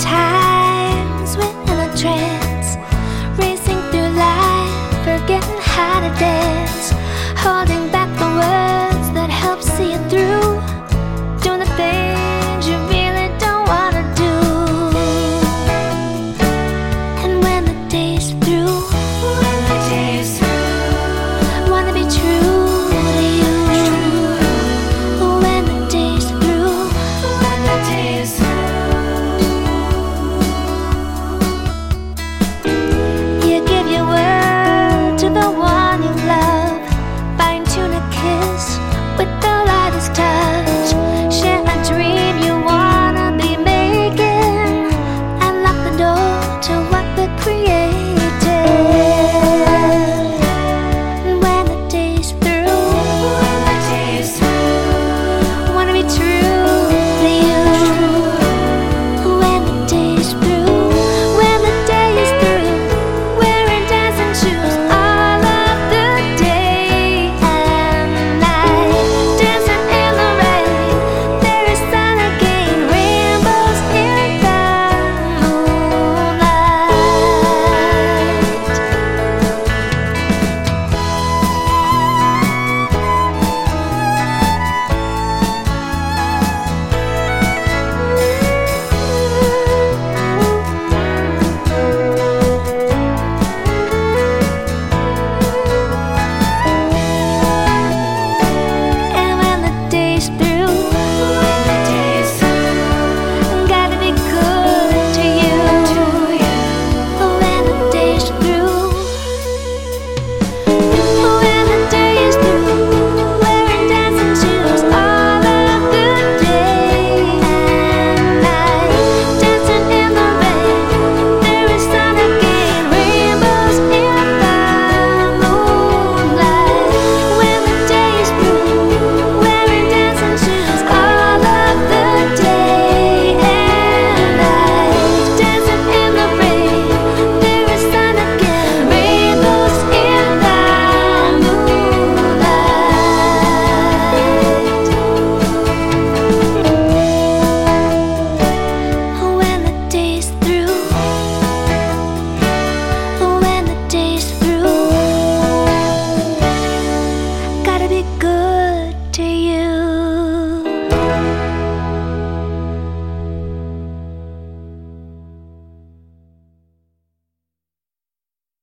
Times we're in a trance, racing through life, forgetting how to dance, holding back the words that help see it through. It's tough. tích